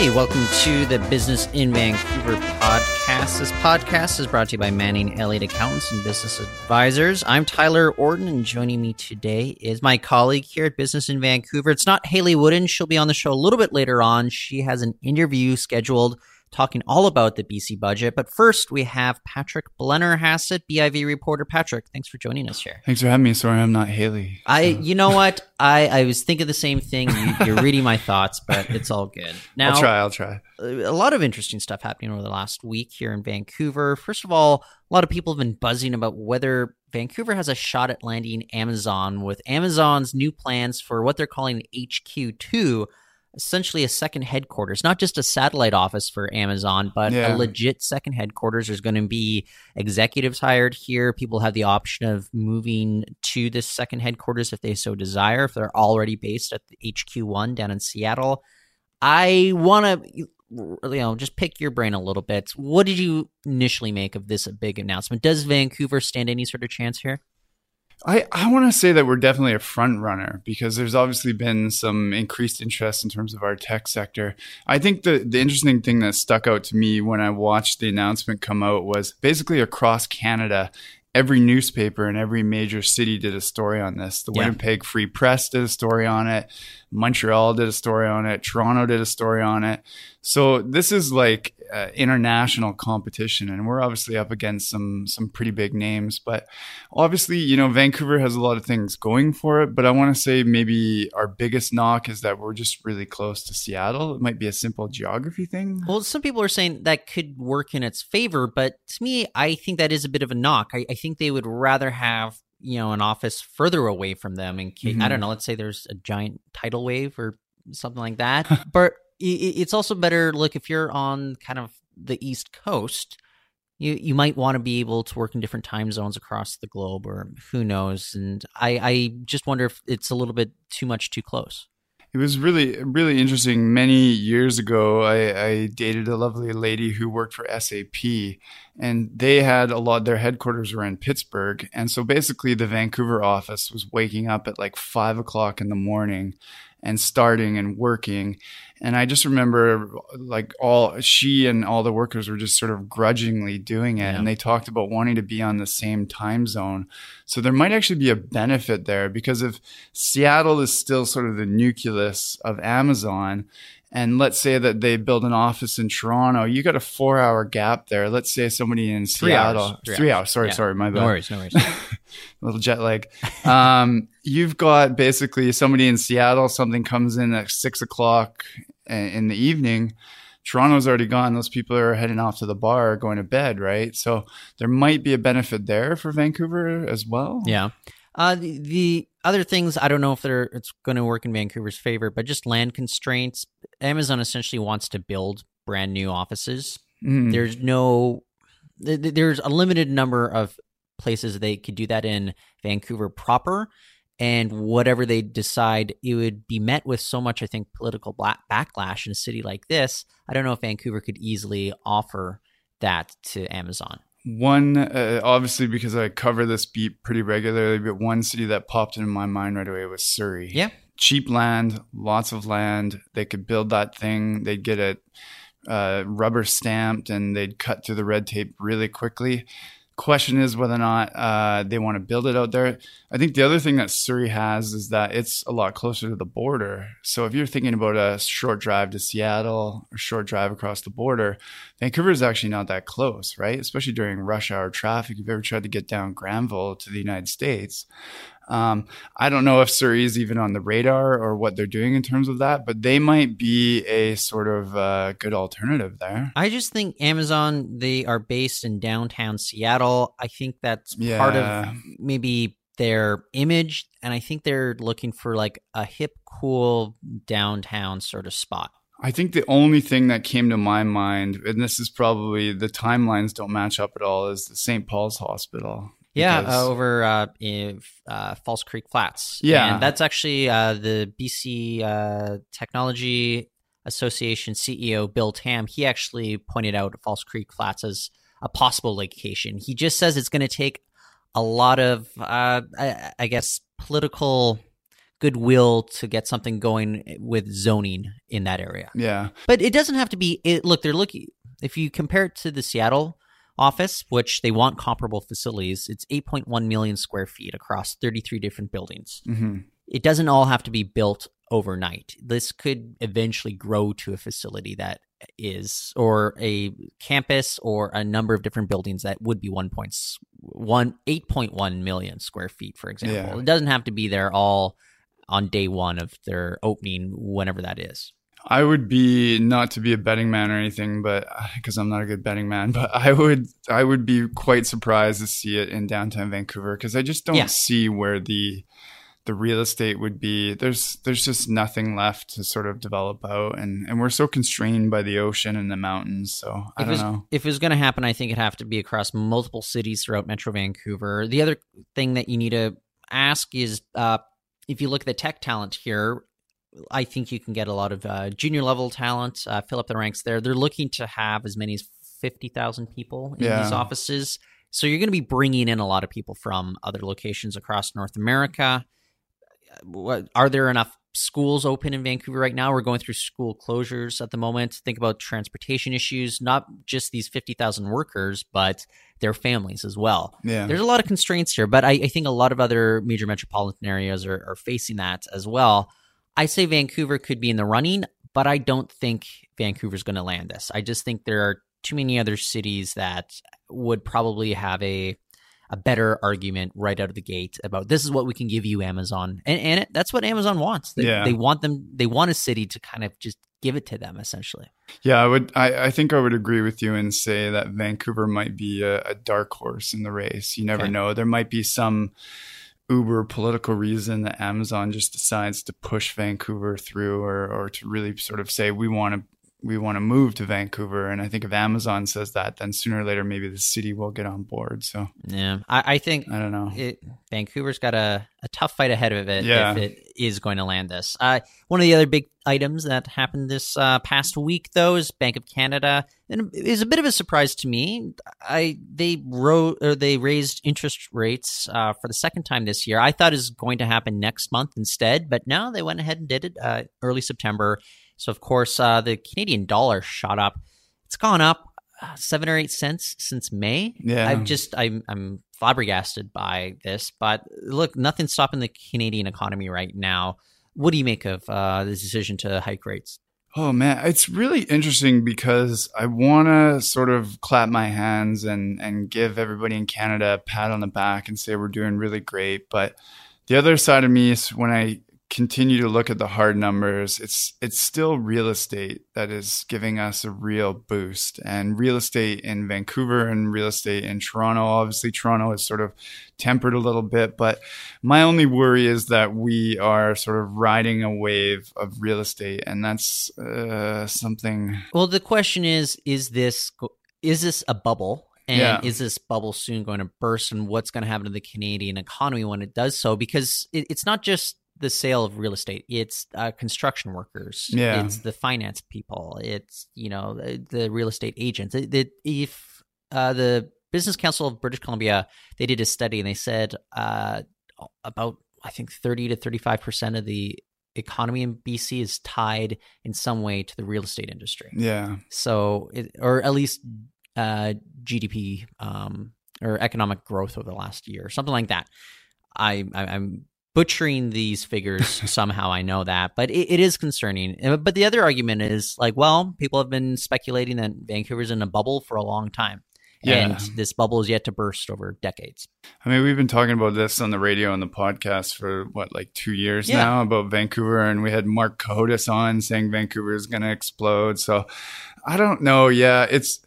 Hey, welcome to the Business in Vancouver podcast. This podcast is brought to you by Manning Elliott Accountants and Business Advisors. I'm Tyler Orton, and joining me today is my colleague here at Business in Vancouver. It's not Hayley Woodin. She'll be on the show a little bit later on. She has an interview scheduled talking all about the BC budget. But first, we have Patrick Blennerhassett, BIV reporter. Patrick, thanks for joining us here. Thanks for having me. Sorry, I'm not Hayley. I, you know what? I, I was thinking the same thing. You, are reading my thoughts, but it's all good. Now, I'll try. I'll try. A lot of interesting stuff happening over the last week here in Vancouver. First of all, a lot of people have been buzzing about whether Vancouver has a shot at landing Amazon with Amazon's new plans for what they're calling HQ2 essentially a second headquarters, not just a satellite office for Amazon, but yeah. a legit second headquarters. There's going to be executives hired here. People have the option of moving to this second headquarters if they so desire, if they're already based at the HQ1 down in Seattle. I want to you know just pick your brain a little bit. What did you initially make of this big announcement? Does Vancouver stand any sort of chance here? I, I want to say that we're definitely a front runner because there's obviously been some increased interest in terms of our tech sector. I think the, the interesting thing that stuck out to me when I watched the announcement come out was basically across Canada, every newspaper in every major city did a story on this. The yeah. Winnipeg Free Press did a story on it. Montreal did a story on it. Toronto did a story on it. So this is like uh, international competition, and we're obviously up against some some pretty big names. But obviously, you know, Vancouver has a lot of things going for it. But I want to say maybe our biggest knock is that we're just really close to Seattle. It might be a simple geography thing. Well, some people are saying that could work in its favor, but to me, I think that is a bit of a knock. I, I think they would rather have you know an office further away from them in case mm-hmm. I don't know. Let's say there's a giant tidal wave or something like that, but it's also better look if you're on kind of the east coast you you might want to be able to work in different time zones across the globe or who knows and i i just wonder if it's a little bit too much too close. It was really really interesting. Many years ago I, I dated a lovely lady who worked for sap and they had a lot their headquarters were in pittsburgh and so basically the vancouver office was waking up at like five o'clock in the morning and starting and working. And I just remember like all she and all the workers were just sort of grudgingly doing it. Yeah. And they talked about wanting to be on the same time zone. So there might actually be a benefit there because if Seattle is still sort of the nucleus of Amazon, and let's say that they build an office in Toronto, you got a four hour gap there. Let's say somebody in three Seattle, hours, three, three hours. hours. Sorry, yeah. sorry, my bad. No worries, no worries. a little jet lag. Um, you've got basically somebody in Seattle. Something comes in at six o'clock in the evening. Toronto's already gone. Those people are heading off to the bar, going to bed, right? So there might be a benefit there for Vancouver as well. Yeah. Uh, the, the other things, I don't know if they're it's going to work in Vancouver's favor, but just land constraints. Amazon essentially wants to build brand new offices. Mm. There's no, there's a limited number of places they could do that in Vancouver proper. And whatever they decide, it would be met with so much, I think, political backlash in a city like this. I don't know if Vancouver could easily offer that to Amazon. One, uh, obviously, because I cover this beat pretty regularly, but one city that popped into my mind right away was Surrey. Yeah. Cheap land, lots of land. They could build that thing. They'd get it uh, rubber stamped and they'd cut through the red tape really quickly question is whether or not uh, they want to build it out there. I think the other thing that Surrey has is that it's a lot closer to the border. So if you're thinking about a short drive to Seattle or short drive across the border, Vancouver is actually not that close, right? Especially during rush hour traffic. If you've ever tried to get down Granville to the United States, um, I don't know if Surrey is even on the radar or what they're doing in terms of that, but they might be a sort of uh, good alternative there. I just think Amazon, they are based in downtown Seattle. I think that's yeah. part of maybe their image. And I think they're looking for like a hip, cool downtown sort of spot. I think the only thing that came to my mind, and this is probably the timelines don't match up at all, is the St. Paul's Hospital. Yeah, uh, over uh, in uh, False Creek Flats. Yeah, and that's actually uh, the BC uh, Technology Association CEO Bill Tam. He actually pointed out False Creek Flats as a possible location. He just says it's going to take a lot of, uh, I, I guess, political goodwill to get something going with zoning in that area. Yeah. But it doesn't have to be. It, look, they're looking. If you compare it to the Seattle office, which they want comparable facilities, it's 8.1 million square feet across 33 different buildings. hmm It doesn't all have to be built overnight. This could eventually grow to a facility that is, or a campus, or a number of different buildings that would be 1.1, 8.1 million square feet, for example. Yeah. It doesn't have to be there all on day one of their opening, whenever that is. I would be not to be a betting man or anything, but because I'm not a good betting man, but I would I would be quite surprised to see it in downtown Vancouver because I just don't Yeah. see where the the real estate would be. There's there's just nothing left to sort of develop out, and and we're so constrained by the ocean and the mountains. So I if don't know. If it's going to happen, I think it'd have to be across multiple cities throughout Metro Vancouver. The other thing that you need to ask is uh, if you look at the tech talent here, I think you can get a lot of uh, junior level talent, uh, fill up the ranks there. They're looking to have as many as 50,000 people in Yeah. these offices. So you're going to be bringing in a lot of people from other locations across North America. What, are there enough schools open in Vancouver right now? We're going through school closures at the moment. Think about transportation issues, not just these 50,000 workers, but their families as well. Yeah, There's a lot of constraints here, but I, I think a lot of other major metropolitan areas are, are facing that as well. I say Vancouver could be in the running, but I don't think Vancouver's going to land this. I just think there are too many other cities that would probably have a a better argument right out of the gate about this is what we can give you Amazon. And and it, that's what Amazon wants. They, Yeah. they want them they want a city to kind of just give it to them essentially. Yeah, I would. I, I think I would agree with you and say that Vancouver might be a, a dark horse in the race. You never Okay. know. There might be some uber political reason that Amazon just decides to push Vancouver through, or or to really sort of say we want to we want to move to Vancouver. And I think if Amazon says that, then sooner or later maybe the city will get on board. So Yeah. I, I think I don't know. it, Vancouver's got a, a tough fight ahead of it Yeah. if it is going to land this. Uh, one of the other big items that happened this uh, past week, though, is Bank of Canada, and it is a bit of a surprise to me. I they wrote or they raised interest rates uh, for the second time this year. I thought it was going to happen next month instead, but no, they went ahead and did it uh, early September. So of course, uh, the Canadian dollar shot up. It's gone up uh, seven or eight cents since May. Yeah. I've just I'm I'm flabbergasted by this, but look, nothing's stopping the Canadian economy right now. What do you make of uh, the decision to hike rates? Oh man, it's really interesting because I want to sort of clap my hands and and give everybody in Canada a pat on the back and say we're doing really great, but the other side of me is when I continue to look at the hard numbers, it's it's still real estate that is giving us a real boost. And real estate in Vancouver and real estate in Toronto, obviously Toronto is sort of tempered a little bit, but my only worry is that we are sort of riding a wave of real estate, and that's uh, something. Well, the question is: Is this is this a bubble? And Yeah. is this bubble soon going to burst? And what's going to happen to the Canadian economy when it does so? Because it, it's not just the sale of real estate; it's uh, construction workers, Yeah. it's the finance people, it's you know the, the real estate agents. It, it, if uh, the Business Council of British Columbia they did a study and they said uh, about I think thirty to thirty five percent of the economy in BC is tied in some way to the real estate industry. Yeah, So, it, or at least uh, GDP um, or economic growth over the last year, something like that. I, I I'm butchering these figures somehow. I know that, but it, it is concerning. Uh, But the other argument is like, well, people have been speculating that Vancouver's in a bubble for a long time. Yeah. And this bubble is yet to burst over decades. I mean, we've been talking about this on the radio and the podcast for what, like two years Yeah. now about Vancouver, and we had Marc Cohodes on saying Vancouver is going to explode. So I don't know. Yeah, it's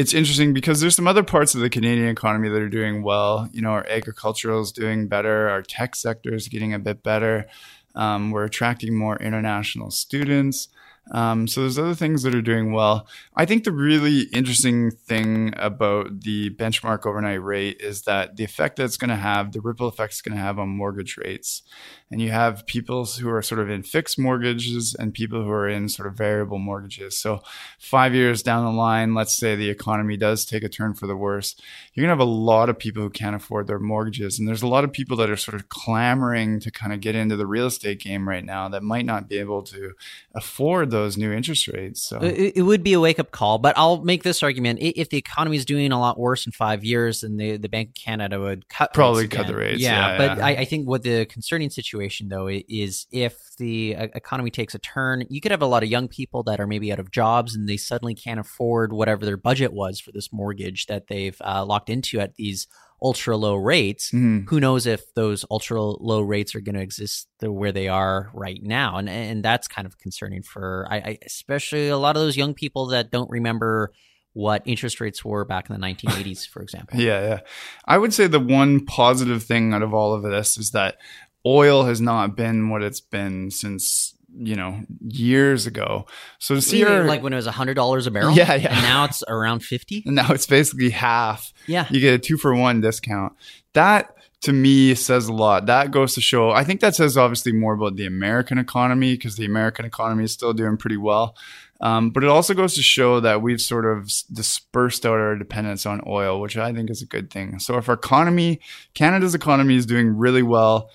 it's interesting because there's some other parts of the Canadian economy that are doing well. You know, our agricultural is doing better, our tech sector is getting a bit better. Um, we're attracting more international students. Um, so there's other things that are doing well. I think the really interesting thing about the benchmark overnight rate is that the effect that it's going to have, the ripple effect it's going to have on mortgage rates. And you have people who are sort of in fixed mortgages and people who are in sort of variable mortgages. So five years down the line, let's say the economy does take a turn for the worse, you're going to have a lot of people who can't afford their mortgages. And there's a lot of people that are sort of clamoring to kind of get into the real estate game right now that might not be able to afford those new interest rates. So it, it would be a wake up call, but I'll make this argument: if the economy is doing a lot worse in five years, then the, the Bank of Canada would cut probably cut the rates. Yeah, yeah but yeah. I, I, think what the concerning situation though is if the uh, economy takes a turn, you could have a lot of young people that are maybe out of jobs and they suddenly can't afford whatever their budget was for this mortgage that they've uh, locked into at these ultra low rates. Mhm. Who knows if those ultra low rates are going to exist the, where they are right now, and and that's kind of concerning for I, I especially a lot of those young people that don't remember what interest rates were back in the 1980s, for example. Yeah, yeah. I would say the one positive thing out of all of this is that oil has not been what it's been since you know years ago. So to see her like when it was a hundred dollars a barrel, Yeah, yeah. and now it's around fifty. now it's basically half. Yeah, You get a two for one discount. That to me says a lot. That goes to show. I think that says obviously more about the American economy because the American economy is still doing pretty well. Um, but it also goes to show that we've sort of dispersed out our dependence on oil, which I think is a good thing. So if our economy, Canada's economy is doing really well,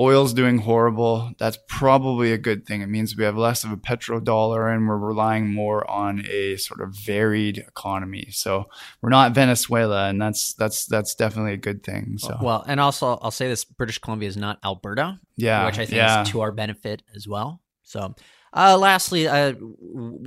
oil's doing horrible, that's probably a good thing. It means we have less of a petrodollar and we're relying more on a sort of varied economy. So we're not Venezuela, and that's that's that's definitely a good thing. So Well, and also I'll say this: British Columbia is not Alberta, yeah, which I think yeah. is to our benefit as well. So, uh, lastly, uh,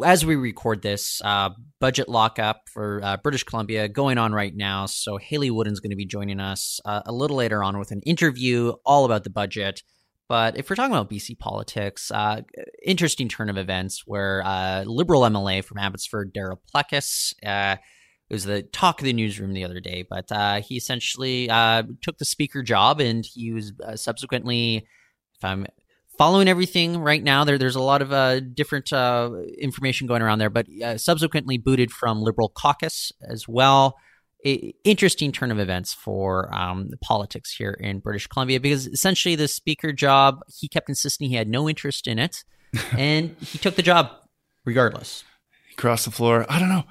as we record this, uh, budget lockup for uh, British Columbia going on right now. So Hayley Woodin's going to be joining us uh, a little later on with an interview all about the budget. But if we're talking about BC politics, uh, interesting turn of events where Liberal MLA from Abbotsford, Darryl Plecas, uh, it was the talk of the newsroom the other day, but he essentially took the speaker job and he was subsequently, if I'm following everything right now, there there's a lot of uh, different uh, information going around there, but uh, subsequently booted from Liberal caucus as well. I- interesting turn of events for um, the politics here in British Columbia because essentially the speaker job, he kept insisting he had no interest in it, and he took the job regardless. across the floor. I don't know.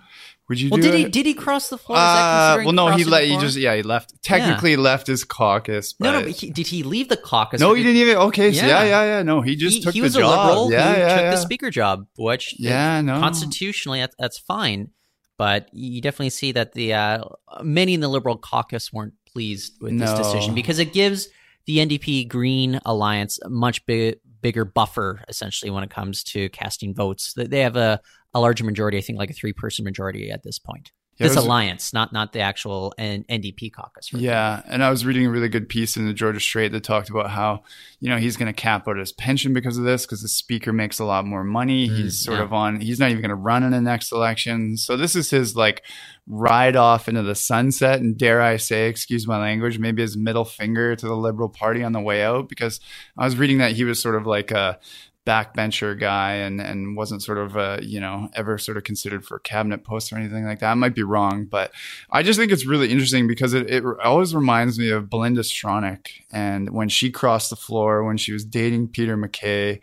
Would you Well, do did he did he cross the floor? Uh, well, no, he let he just yeah he left. Technically left his caucus. But no, no. But he, did he leave the caucus? no, he did- didn't even. Okay, so Yeah. yeah, yeah, yeah. No, he just he, took he the was job. a liberal yeah, yeah, took yeah. the speaker job, which Yeah, no. constitutionally that, that's fine. But you definitely see that the uh, many in the liberal caucus weren't pleased with this decision because it gives the NDP Green alliance a much big, bigger buffer essentially when it comes to casting votes. They have a, a larger majority, I think, like a three person majority at this point. Yeah, this was- alliance, not not the actual N- NDP caucus. for Yeah, and I was reading a really good piece in the Georgia Straight that talked about how you know he's going to cap out his pension because of this because the speaker makes a lot more money. Mm, he's sort yeah. of on. He's not even going to run in the next election. So this is his like ride off into the sunset, and dare I say, excuse my language, maybe his middle finger to the Liberal Party on the way out. Because I was reading that he was sort of like a backbencher guy and and wasn't sort of uh you know ever sort of considered for cabinet posts or anything like that. I might be wrong, but I just think it's really interesting because it, it always reminds me of Belinda Stronach and when she crossed the floor when she was dating Peter MacKay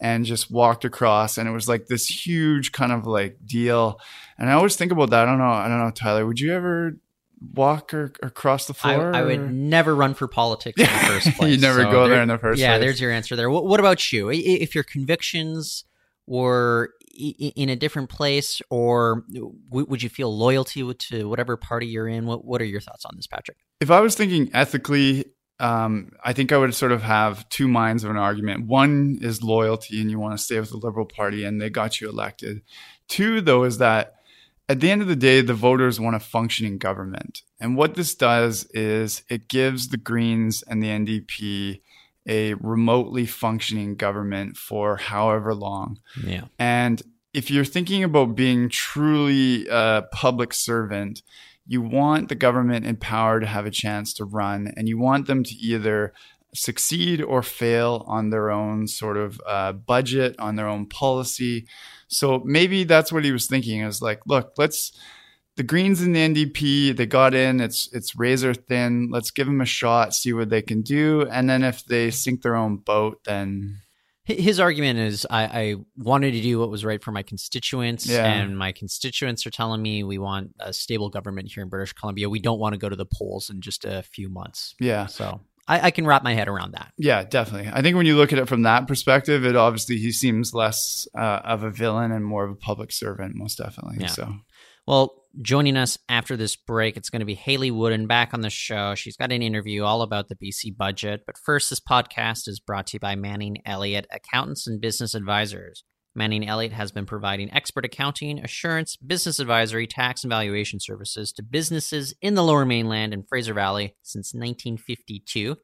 and just walked across and it was like this huge kind of like deal. And I always think about that. I don't know. I don't know, Tyler. Would you ever walk or, or cross the floor? I would never run for politics in the first place. You'd never So go there in the first yeah, place. there's your answer there. What, what about you? I- i- If your convictions were i- i- in a different place, or would you feel loyalty to whatever party you're in? What What are your thoughts on this, Patrick? if I was thinking ethically, um, I think I would sort of have two minds of an argument. One is loyalty, and you want to stay with the Liberal Party, and they got you elected. Two, though, is that at the end of the day, the voters want a functioning government. And what this does is it gives the Greens and the NDP a remotely functioning government for however long. Yeah, And if you're thinking about being truly a public servant, you want the government in power to have a chance to run, and you want them to either succeed or fail on their own sort of uh, budget, on their own policy. So maybe that's what he was thinking is like, look, let's the Greens and the NDP, they got in. It's it's razor thin. Let's give them a shot, see what they can do, and then if they sink their own boat, then his argument is I, I, wanted to do what was right for my constituents Yeah. and my constituents are telling me we want a stable government here in british columbia we don't want to go to the polls in just a few months yeah, so I, I can wrap my head around that yeah, definitely. I think when you look at it from that perspective, it obviously he seems less uh, of a villain and more of a public servant, most definitely. Yeah. So well joining us after this break it's going to be hayley woodin back on the show she's got an interview all about the bc budget but first this podcast is brought to you by manning elliott accountants and business advisors Manning Elliott has been providing expert accounting, assurance, business advisory, tax, and valuation services to businesses in the Lower Mainland and Fraser Valley since 1952.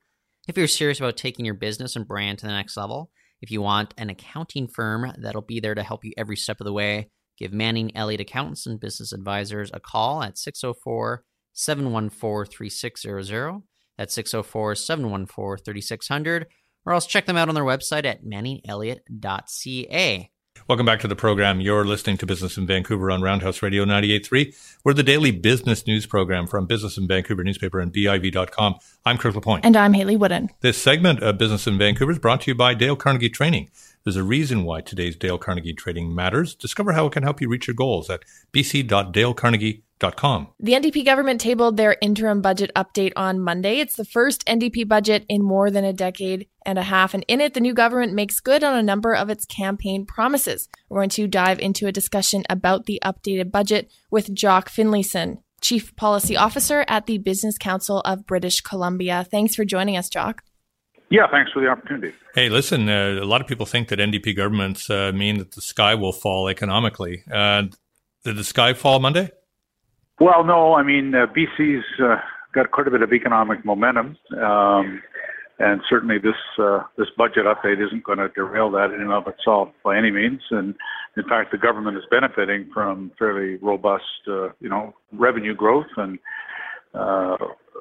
If you're serious about taking your business and brand to the next level, if you want an accounting firm that'll be there to help you every step of the way, give Manning Elliott Accountants and Business Advisors a call at 604 714 3600. That's 604 714 3600. Or else check them out on their website at manningelliott.ca. Welcome back to the program. You're listening to Business in Vancouver on Roundhouse Radio 98.3. We're the daily business news program from Business in Vancouver newspaper and BIV.com. I'm Chris LaPointe. And I'm Hayley Woodin. This segment of Business in Vancouver is brought to you by Dale Carnegie Training. There's a reason why today's Dale Carnegie Training matters. Discover how it can help you reach your goals at bc.dalecarnegie.com. The NDP government tabled their interim budget update on Monday. It's the first NDP budget in more than a decade and a half, and in it, the new government makes good on a number of its campaign promises. We're going to dive into a discussion about the updated budget with Jock Finlayson, Chief Policy Officer at the Business Council of British Columbia. Thanks for joining us, Jock. Yeah, thanks for the opportunity. Hey, listen, uh, a lot of people think that NDP governments uh, mean that the sky will fall economically. Uh, did the sky fall Monday? Well, no, I mean uh, BC's uh, got quite a bit of economic momentum, um, and certainly this uh, this budget update isn't going to derail that in and of itself by any means. And in fact, the government is benefiting from fairly robust, uh, you know, revenue growth and uh,